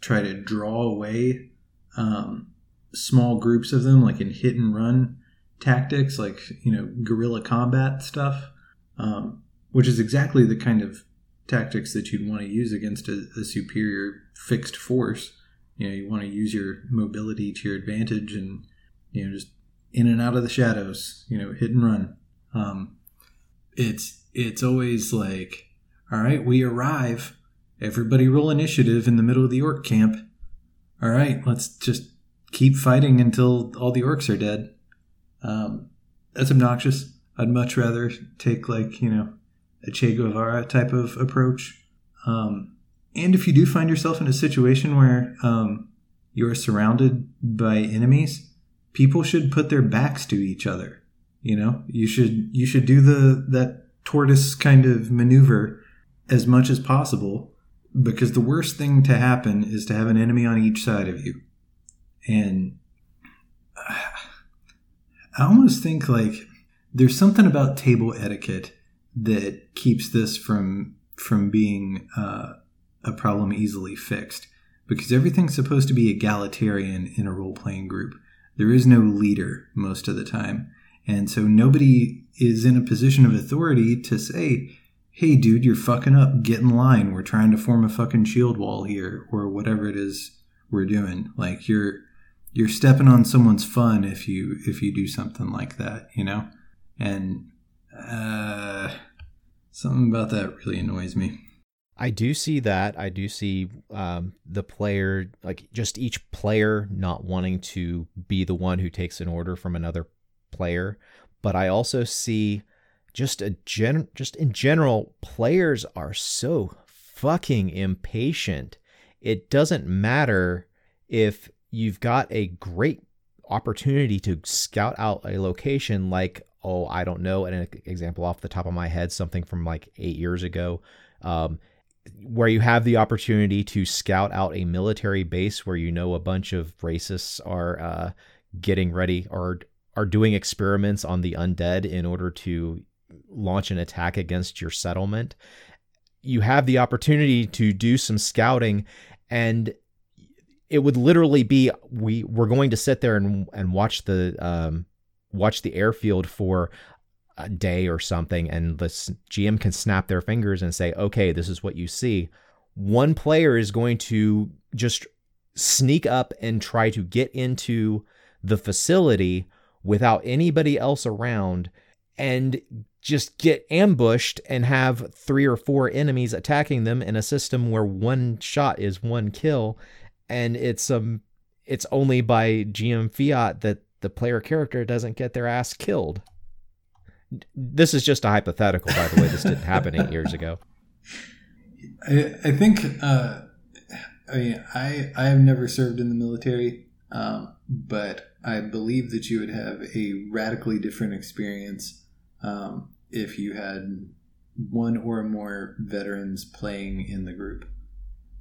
Speaker 2: try to draw away um, small groups of them, like in hit and run tactics, like you know guerrilla combat stuff, um, which is exactly the kind of tactics that you'd want to use against a, a superior fixed force. You know, you want to use your mobility to your advantage and you know just in and out of the shadows. You know, hit and run. Um, it's it's always like, all right, we arrive. Everybody roll initiative in the middle of the orc camp. All right, let's just keep fighting until all the orcs are dead. Um, that's obnoxious. I'd much rather take like you know a Che Guevara type of approach. Um, and if you do find yourself in a situation where um, you're surrounded by enemies, people should put their backs to each other. You know, you should you should do the that tortoise kind of maneuver as much as possible because the worst thing to happen is to have an enemy on each side of you. And I almost think like there's something about table etiquette that keeps this from from being uh, a problem easily fixed because everything's supposed to be egalitarian in a role playing group. There is no leader most of the time. And so nobody is in a position of authority to say, hey, dude, you're fucking up. Get in line. We're trying to form a fucking shield wall here, or whatever it is we're doing. Like you're you're stepping on someone's fun if you if you do something like that, you know. And uh, something about that really annoys me.
Speaker 1: I do see that. I do see um, the player, like just each player not wanting to be the one who takes an order from another player. But I also see just a gen, just in general, players are so fucking impatient. It doesn't matter if you've got a great opportunity to scout out a location like oh i don't know an example off the top of my head something from like eight years ago um, where you have the opportunity to scout out a military base where you know a bunch of racists are uh, getting ready or are doing experiments on the undead in order to launch an attack against your settlement you have the opportunity to do some scouting and it would literally be we we're going to sit there and and watch the um, watch the airfield for a day or something, and the GM can snap their fingers and say, "Okay, this is what you see." One player is going to just sneak up and try to get into the facility without anybody else around and just get ambushed and have three or four enemies attacking them in a system where one shot is one kill and it's um it's only by GM fiat that the player character doesn't get their ass killed. This is just a hypothetical, by the way. This didn't happen eight years ago.
Speaker 2: I, I think uh, I mean I I have never served in the military, um, but I believe that you would have a radically different experience um, if you had one or more veterans playing in the group.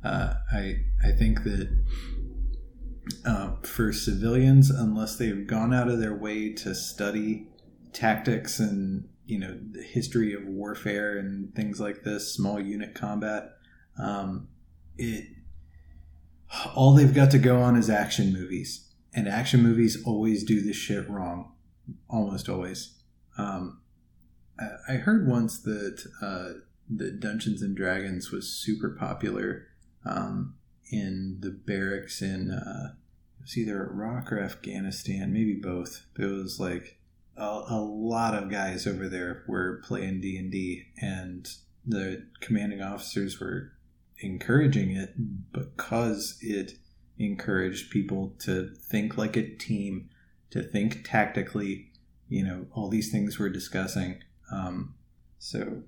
Speaker 2: Uh, I I think that uh, for civilians, unless they've gone out of their way to study tactics and you know the history of warfare and things like this, small unit combat, um, it all they've got to go on is action movies, and action movies always do this shit wrong, almost always. Um, I heard once that uh, that Dungeons and Dragons was super popular um, in the barracks in uh, it was either Iraq or Afghanistan, maybe both. But it was like a, a lot of guys over there were playing D and D, and the commanding officers were encouraging it because it encouraged people to think like a team, to think tactically. You know, all these things we're discussing. Um, so,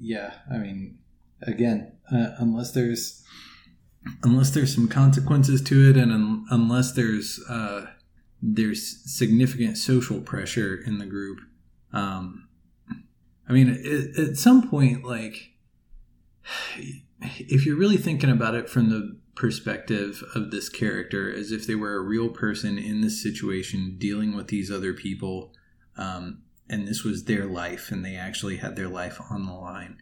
Speaker 2: yeah, I mean, again, uh, unless there's unless there's some consequences to it, and un- unless there's uh, there's significant social pressure in the group. Um, I mean, it, at some point, like if you're really thinking about it from the perspective of this character as if they were a real person in this situation dealing with these other people um, and this was their life and they actually had their life on the line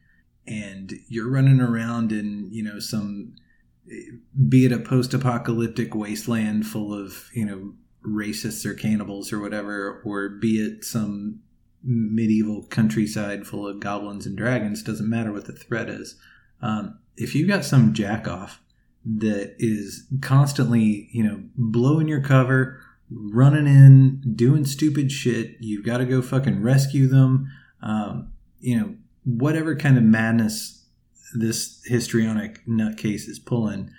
Speaker 2: and you're running around in you know some be it a post-apocalyptic wasteland full of you know racists or cannibals or whatever or be it some medieval countryside full of goblins and dragons. Doesn't matter what the threat is. Um, if you've got some jackoff that is constantly, you know, blowing your cover, running in, doing stupid shit, you've got to go fucking rescue them. Um, you know, whatever kind of madness this histrionic nutcase is pulling,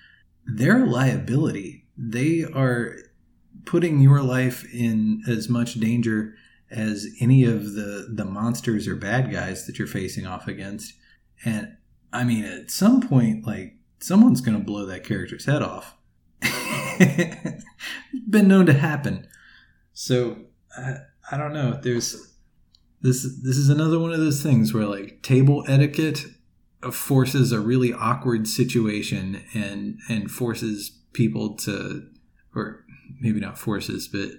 Speaker 2: they're a liability. They are putting your life in as much danger as any of the the monsters or bad guys that you're facing off against. And I mean, at some point, like someone's going to blow that character's head off. been known to happen. So I, I don't know. There's this. This is another one of those things where like table etiquette forces a really awkward situation and and forces people to, or maybe not forces, but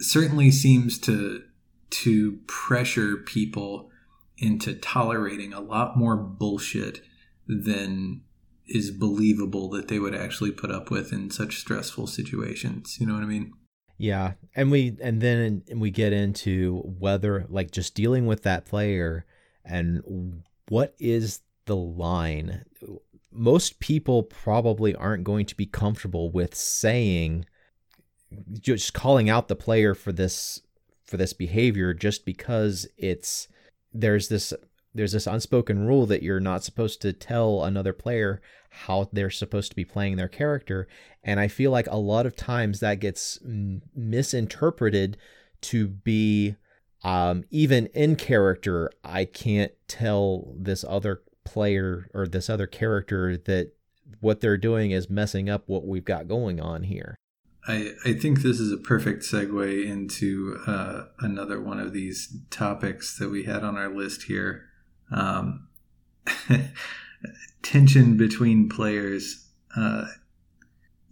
Speaker 2: certainly seems to to pressure people into tolerating a lot more bullshit than is believable that they would actually put up with in such stressful situations. You know what I mean?
Speaker 1: Yeah, and we and then we get into whether like just dealing with that player and what is the line. Most people probably aren't going to be comfortable with saying just calling out the player for this for this behavior just because it's there's this there's this unspoken rule that you're not supposed to tell another player how they're supposed to be playing their character and i feel like a lot of times that gets misinterpreted to be um, even in character i can't tell this other player or this other character that what they're doing is messing up what we've got going on here
Speaker 2: I, I think this is a perfect segue into uh, another one of these topics that we had on our list here. Um, tension between players. Uh,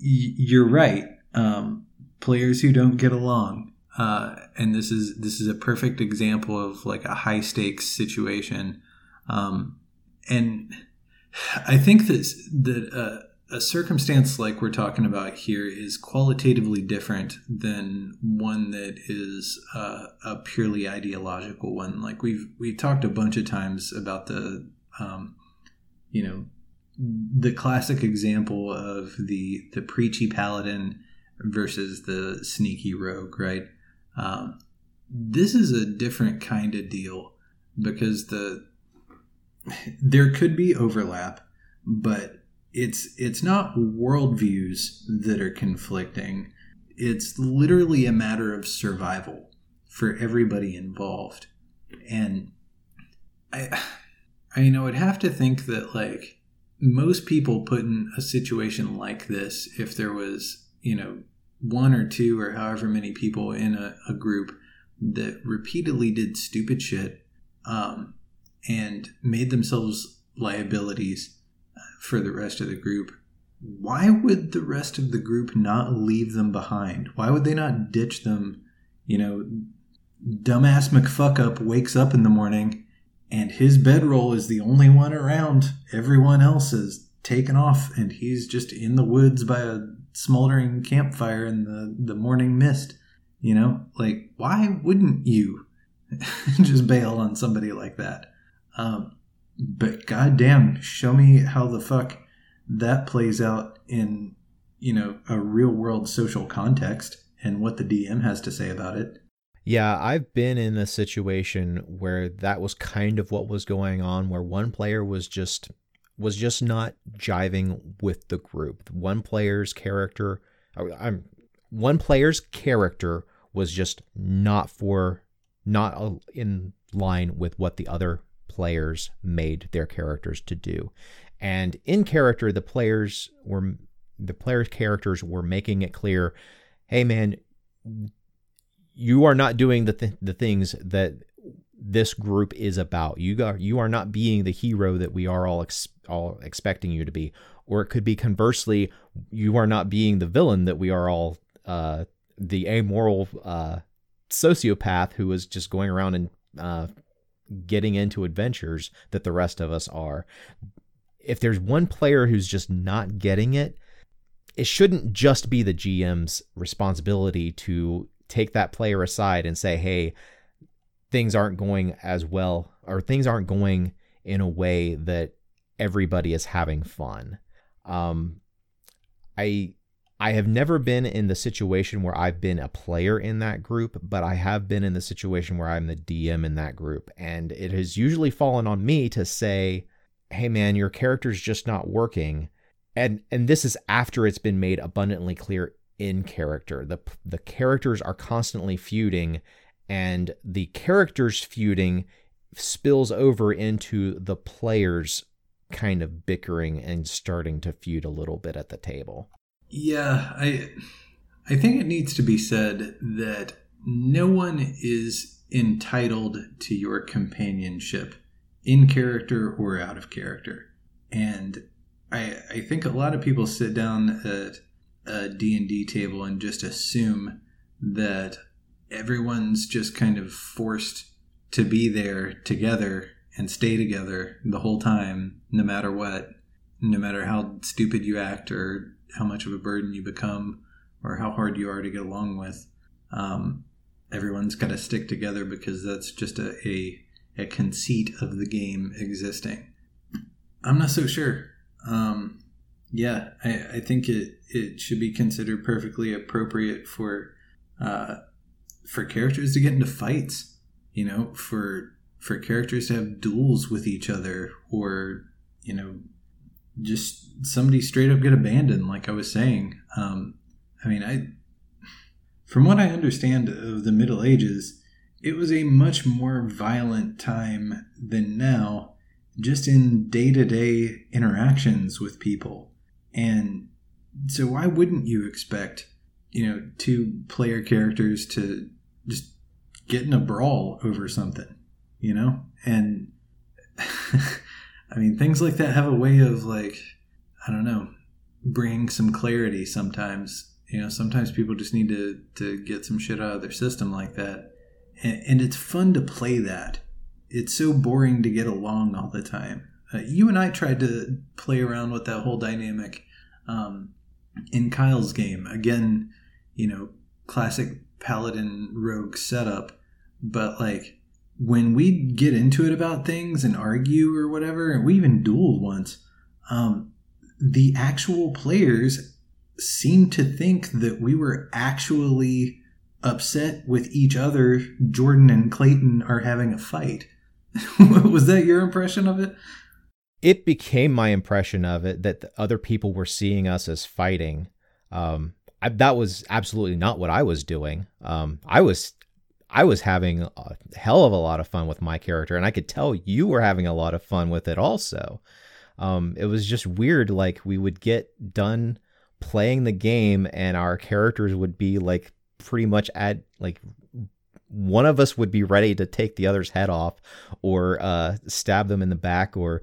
Speaker 2: y- you're right. Um, players who don't get along, uh, and this is this is a perfect example of like a high stakes situation. Um, and I think that that uh, a circumstance like we're talking about here is qualitatively different than one that is uh, a purely ideological one. Like we've we talked a bunch of times about the, um, you know, the classic example of the the preachy paladin versus the sneaky rogue, right? Um, this is a different kind of deal because the there could be overlap, but it's it's not worldviews that are conflicting. It's literally a matter of survival for everybody involved. And I I you know would have to think that like most people put in a situation like this, if there was, you know, one or two or however many people in a, a group that repeatedly did stupid shit um, and made themselves liabilities for the rest of the group, why would the rest of the group not leave them behind? Why would they not ditch them? You know, dumbass McFuckup wakes up in the morning and his bedroll is the only one around. Everyone else is taken off and he's just in the woods by a smoldering campfire in the, the morning mist. You know, like, why wouldn't you just bail on somebody like that? Um, but goddamn, show me how the fuck that plays out in you know a real world social context and what the DM has to say about it.
Speaker 1: Yeah, I've been in a situation where that was kind of what was going on where one player was just was just not jiving with the group. One player's character I'm one player's character was just not for not in line with what the other players made their characters to do. And in character, the players were the players' characters were making it clear, hey man, you are not doing the th- the things that this group is about. You are you are not being the hero that we are all ex- all expecting you to be. Or it could be conversely, you are not being the villain that we are all uh, the amoral uh, sociopath who is just going around and uh, getting into adventures that the rest of us are. If there's one player who's just not getting it, it shouldn't just be the GM's responsibility to take that player aside and say, hey, things aren't going as well or things aren't going in a way that everybody is having fun. Um, I I have never been in the situation where I've been a player in that group, but I have been in the situation where I'm the DM in that group. And it has usually fallen on me to say, hey man, your character's just not working. And and this is after it's been made abundantly clear in character. The the characters are constantly feuding and the characters feuding spills over into the players kind of bickering and starting to feud a little bit at the table.
Speaker 2: Yeah, I I think it needs to be said that no one is entitled to your companionship in character or out of character. And I I think a lot of people sit down at a D&D table and just assume that everyone's just kind of forced to be there together and stay together the whole time no matter what no matter how stupid you act or how much of a burden you become or how hard you are to get along with. Um, everyone's got to stick together because that's just a, a, a conceit of the game existing. I'm not so sure. Um, yeah, I, I think it, it should be considered perfectly appropriate for uh, for characters to get into fights. You know, for for characters to have duels with each other, or you know, just somebody straight up get abandoned, like I was saying. Um, I mean, I, from what I understand of the Middle Ages, it was a much more violent time than now, just in day to day interactions with people. And so, why wouldn't you expect, you know, two player characters to just get in a brawl over something, you know? And I mean, things like that have a way of like, I don't know, bringing some clarity sometimes. You know, sometimes people just need to, to get some shit out of their system like that. And, and it's fun to play that. It's so boring to get along all the time. Uh, you and I tried to play around with that whole dynamic um, in Kyle's game. Again, you know, classic paladin rogue setup, but like when we get into it about things and argue or whatever, and we even dueled once, um, the actual players seemed to think that we were actually upset with each other. Jordan and Clayton are having a fight. was that your impression of it?
Speaker 1: It became my impression of it that other people were seeing us as fighting. Um, I, that was absolutely not what I was doing. Um, I was I was having a hell of a lot of fun with my character, and I could tell you were having a lot of fun with it also. Um, it was just weird. Like we would get done playing the game, and our characters would be like pretty much at like one of us would be ready to take the other's head off, or uh, stab them in the back, or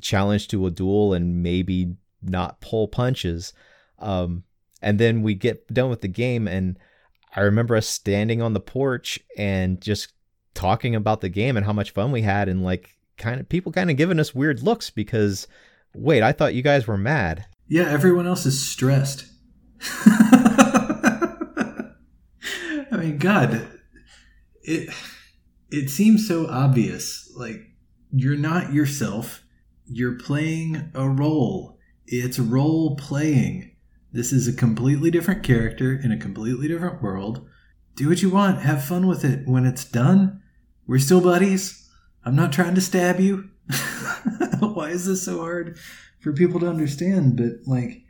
Speaker 1: challenge to a duel and maybe not pull punches. Um, and then we get done with the game and I remember us standing on the porch and just talking about the game and how much fun we had and like kind of people kind of giving us weird looks because wait, I thought you guys were mad.
Speaker 2: Yeah, everyone else is stressed. I mean, God, it it seems so obvious. Like you're not yourself. You're playing a role. It's role playing. This is a completely different character in a completely different world. Do what you want. Have fun with it. When it's done, we're still buddies. I'm not trying to stab you. Why is this so hard for people to understand? But like,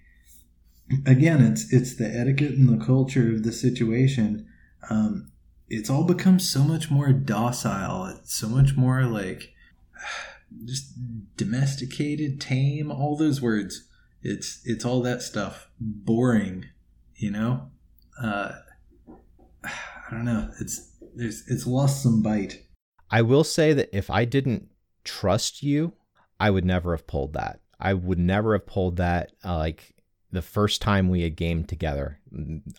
Speaker 2: again, it's it's the etiquette and the culture of the situation. Um, it's all become so much more docile. It's so much more like just domesticated, tame. All those words it's it's all that stuff. Boring, you know. Uh, I don't know. It's there's it's lost some bite.
Speaker 1: I will say that if I didn't trust you, I would never have pulled that. I would never have pulled that. Uh, like the first time we had gamed together,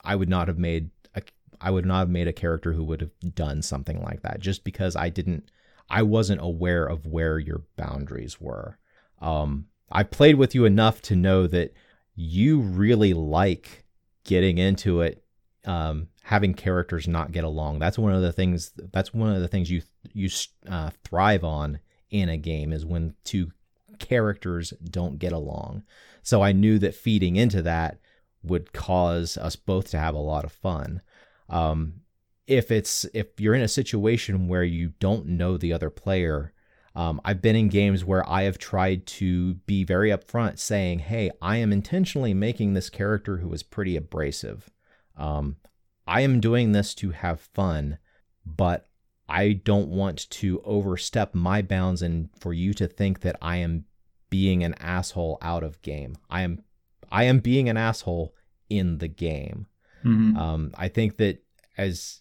Speaker 1: I would not have made a, I would not have made a character who would have done something like that just because I didn't I wasn't aware of where your boundaries were. Um, I played with you enough to know that you really like getting into it um, having characters not get along. That's one of the things. That's one of the things you you uh, thrive on in a game is when two characters don't get along. So I knew that feeding into that would cause us both to have a lot of fun. Um, if it's if you're in a situation where you don't know the other player, um, I've been in games where I have tried to be very upfront, saying, "Hey, I am intentionally making this character who is pretty abrasive. Um, I am doing this to have fun, but I don't want to overstep my bounds and for you to think that I am being an asshole out of game. I am I am being an asshole in the game. Mm-hmm. Um, I think that as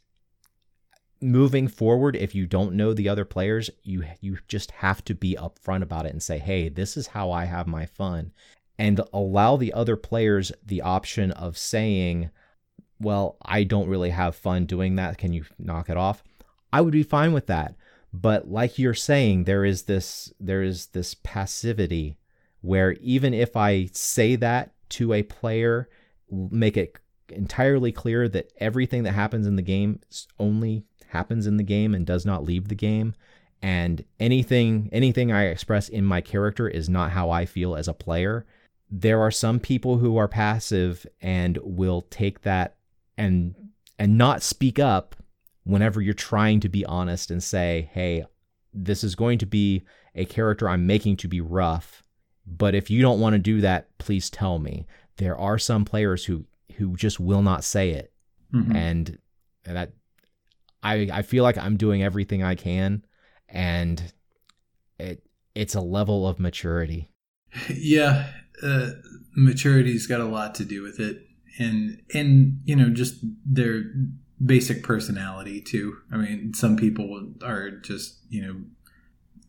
Speaker 1: moving forward, if you don't know the other players, you you just have to be upfront about it and say, "Hey, this is how I have my fun," and allow the other players the option of saying, "Well, I don't really have fun doing that. Can you knock it off?" I would be fine with that. But like you're saying, there is this there is this passivity where even if I say that to a player, make it entirely clear that everything that happens in the game only happens in the game and does not leave the game and anything anything I express in my character is not how I feel as a player. There are some people who are passive and will take that and and not speak up whenever you're trying to be honest and say, "Hey, this is going to be a character I'm making to be rough, but if you don't want to do that, please tell me." There are some players who who just will not say it. Mm-hmm. And, and that I I feel like I'm doing everything I can and it it's a level of maturity.
Speaker 2: Yeah, uh, maturity's got a lot to do with it and and you know just their basic personality too. I mean, some people are just, you know,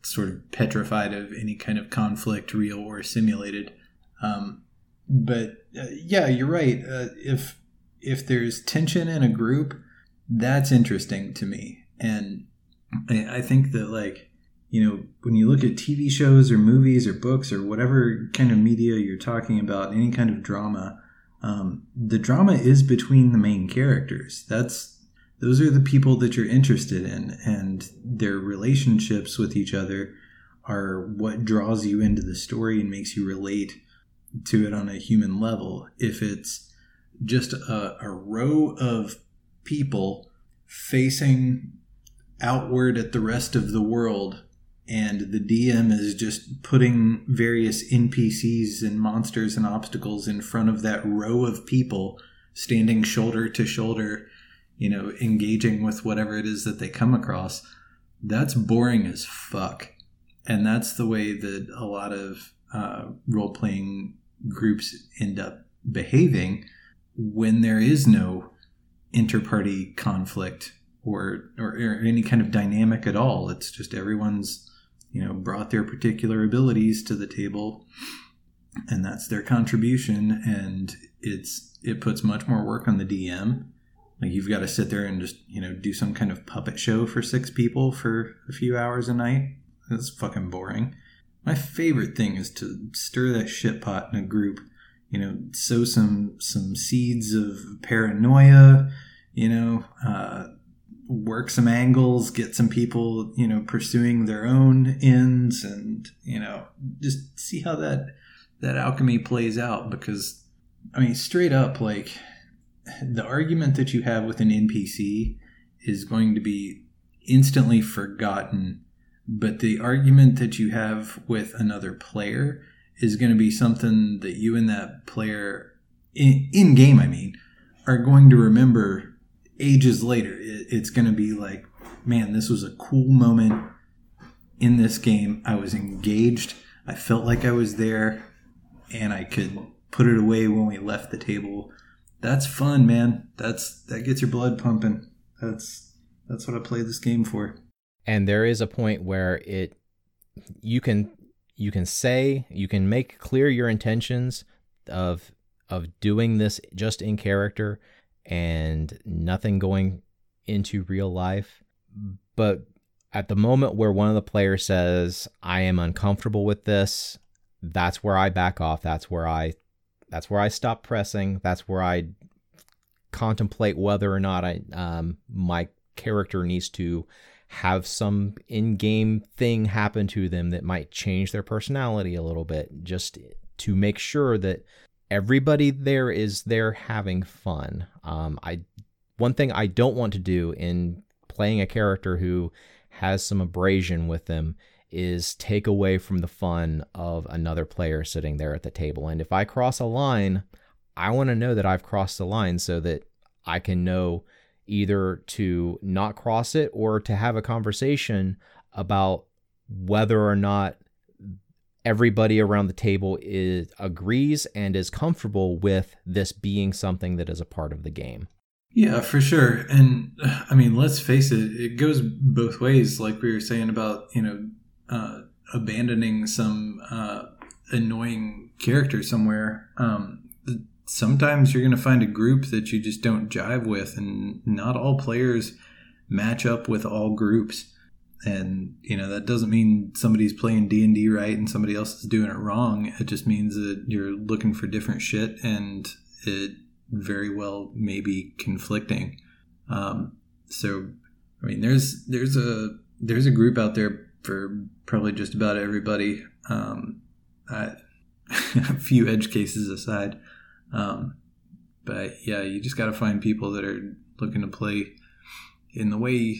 Speaker 2: sort of petrified of any kind of conflict, real or simulated. Um, but uh, yeah, you're right. Uh, if if there's tension in a group, that's interesting to me, and I, think that like you know when you look at TV shows or movies or books or whatever kind of media you're talking about, any kind of drama, um, the drama is between the main characters. That's those are the people that you're interested in, and their relationships with each other are what draws you into the story and makes you relate to it on a human level. If it's just a, a row of people facing outward at the rest of the world and the DM is just putting various NPCs and monsters and obstacles in front of that row of people standing shoulder to shoulder, you know, engaging with whatever it is that they come across. That's boring as fuck. And that's the way that a lot of uh, role playing groups end up behaving when there is no interparty conflict or, or, or any kind of dynamic at all. It's just everyone's you know brought their particular abilities to the table and that's their contribution and it's it puts much more work on the dm like you've got to sit there and just you know do some kind of puppet show for six people for a few hours a night. That's fucking boring. My favorite thing is to stir that shit pot in a group you know sow some some seeds of paranoia you know uh, work some angles, get some people, you know, pursuing their own ends and, you know, just see how that that alchemy plays out because I mean, straight up like the argument that you have with an NPC is going to be instantly forgotten, but the argument that you have with another player is going to be something that you and that player in, in game, I mean, are going to remember ages later, it, it's going to be like, man, this was a cool moment in this game. I was engaged. I felt like I was there, and I could put it away when we left the table. That's fun, man. That's that gets your blood pumping. That's that's what I play this game for.
Speaker 1: And there is a point where it you can you can say you can make clear your intentions of of doing this just in character and nothing going into real life. But at the moment where one of the players says, I am uncomfortable with this, that's where I back off. That's where I that's where I stop pressing. That's where I contemplate whether or not I um, my character needs to have some in-game thing happen to them that might change their personality a little bit just to make sure that everybody there is there having fun. Um, i one thing i don't want to do in playing a character who has some abrasion with them is take away from the fun of another player sitting there at the table. And if i cross a line i want to know that i've crossed the line so that i can know either to not cross it or to have a conversation about whether or not everybody around the table is agrees and is comfortable with this being something that is a part of the game.
Speaker 2: Yeah, for sure. And I mean, let's face it, it goes both ways like we were saying about, you know, uh, abandoning some uh, annoying character somewhere. Um, sometimes you're going to find a group that you just don't jive with, and not all players match up with all groups. And you know that doesn't mean somebody's playing D and D right and somebody else is doing it wrong. It just means that you're looking for different shit, and it very well may be conflicting. Um, so, I mean, there's there's a there's a group out there for probably just about everybody. Um, I, a few edge cases aside, um, but yeah, you just got to find people that are looking to play in the way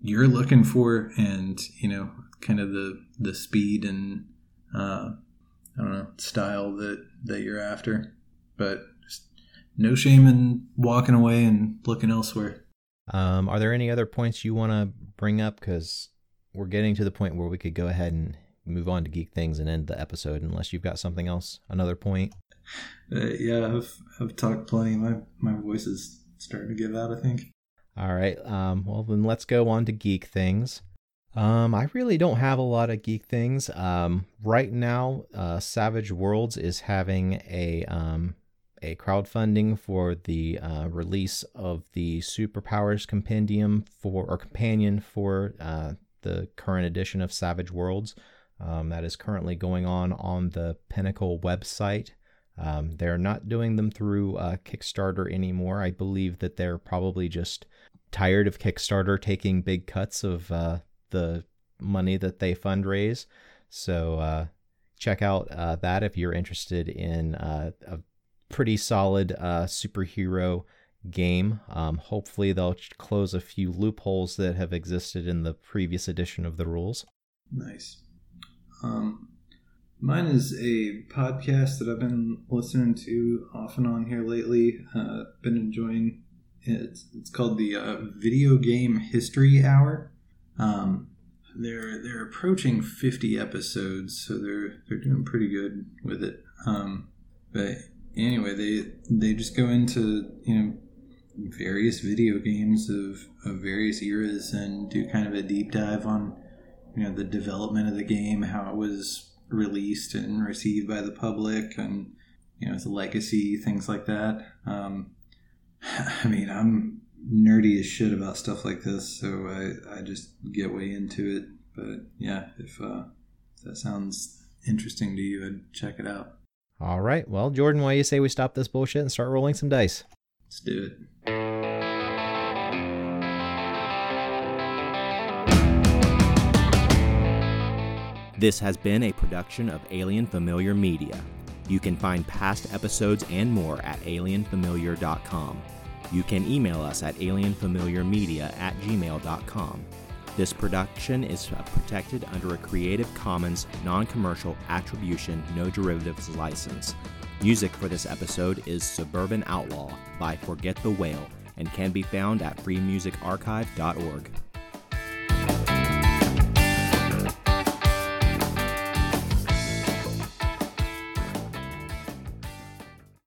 Speaker 2: you're looking for, and you know, kind of the the speed and uh, I don't know style that that you're after. But no shame in walking away and looking elsewhere.
Speaker 1: Um, are there any other points you want to bring up? Because we're getting to the point where we could go ahead and move on to geek things and end the episode, unless you've got something else, another point.
Speaker 2: Uh, yeah, I've I've talked plenty. My my voice is starting to give out. I think.
Speaker 1: All right. Um, well, then let's go on to geek things. Um, I really don't have a lot of geek things. Um, right now, uh, Savage Worlds is having a um, a crowdfunding for the uh, release of the Superpowers Compendium for or companion for uh, the current edition of Savage Worlds. Um, that is currently going on on the Pinnacle website. Um, they're not doing them through uh, Kickstarter anymore. I believe that they're probably just tired of Kickstarter taking big cuts of uh, the money that they fundraise. So uh, check out uh, that if you're interested in uh, a pretty solid uh, superhero game. Um, hopefully, they'll close a few loopholes that have existed in the previous edition of the rules.
Speaker 2: Nice. Um, Mine is a podcast that I've been listening to off and on here lately. Uh, been enjoying it. It's, called the uh, Video Game History Hour. Um, they're they're approaching 50 episodes, so they're they're doing pretty good with it. Um, but anyway, they they just go into you know various video games of, of various eras and do kind of a deep dive on you know the development of the game, how it was released and received by the public and you know the legacy things like that. Um, i mean i'm nerdy as shit about stuff like this so i, I just get way into it. But yeah if, uh, if that sounds interesting to you i'd check it out.
Speaker 1: All right. Well jordan why do you say we stop this bullshit and start rolling some dice?
Speaker 2: Let's do it
Speaker 1: This has been a production of Alien Familiar Media. You can find past episodes and more at alienfamiliar.com. You can email us at alienfamiliarmedia at gmail.com. This production is protected under a Creative Commons non commercial attribution, no derivatives license. Music for this episode is Suburban Outlaw by Forget the Whale and can be found at freemusicarchive.org.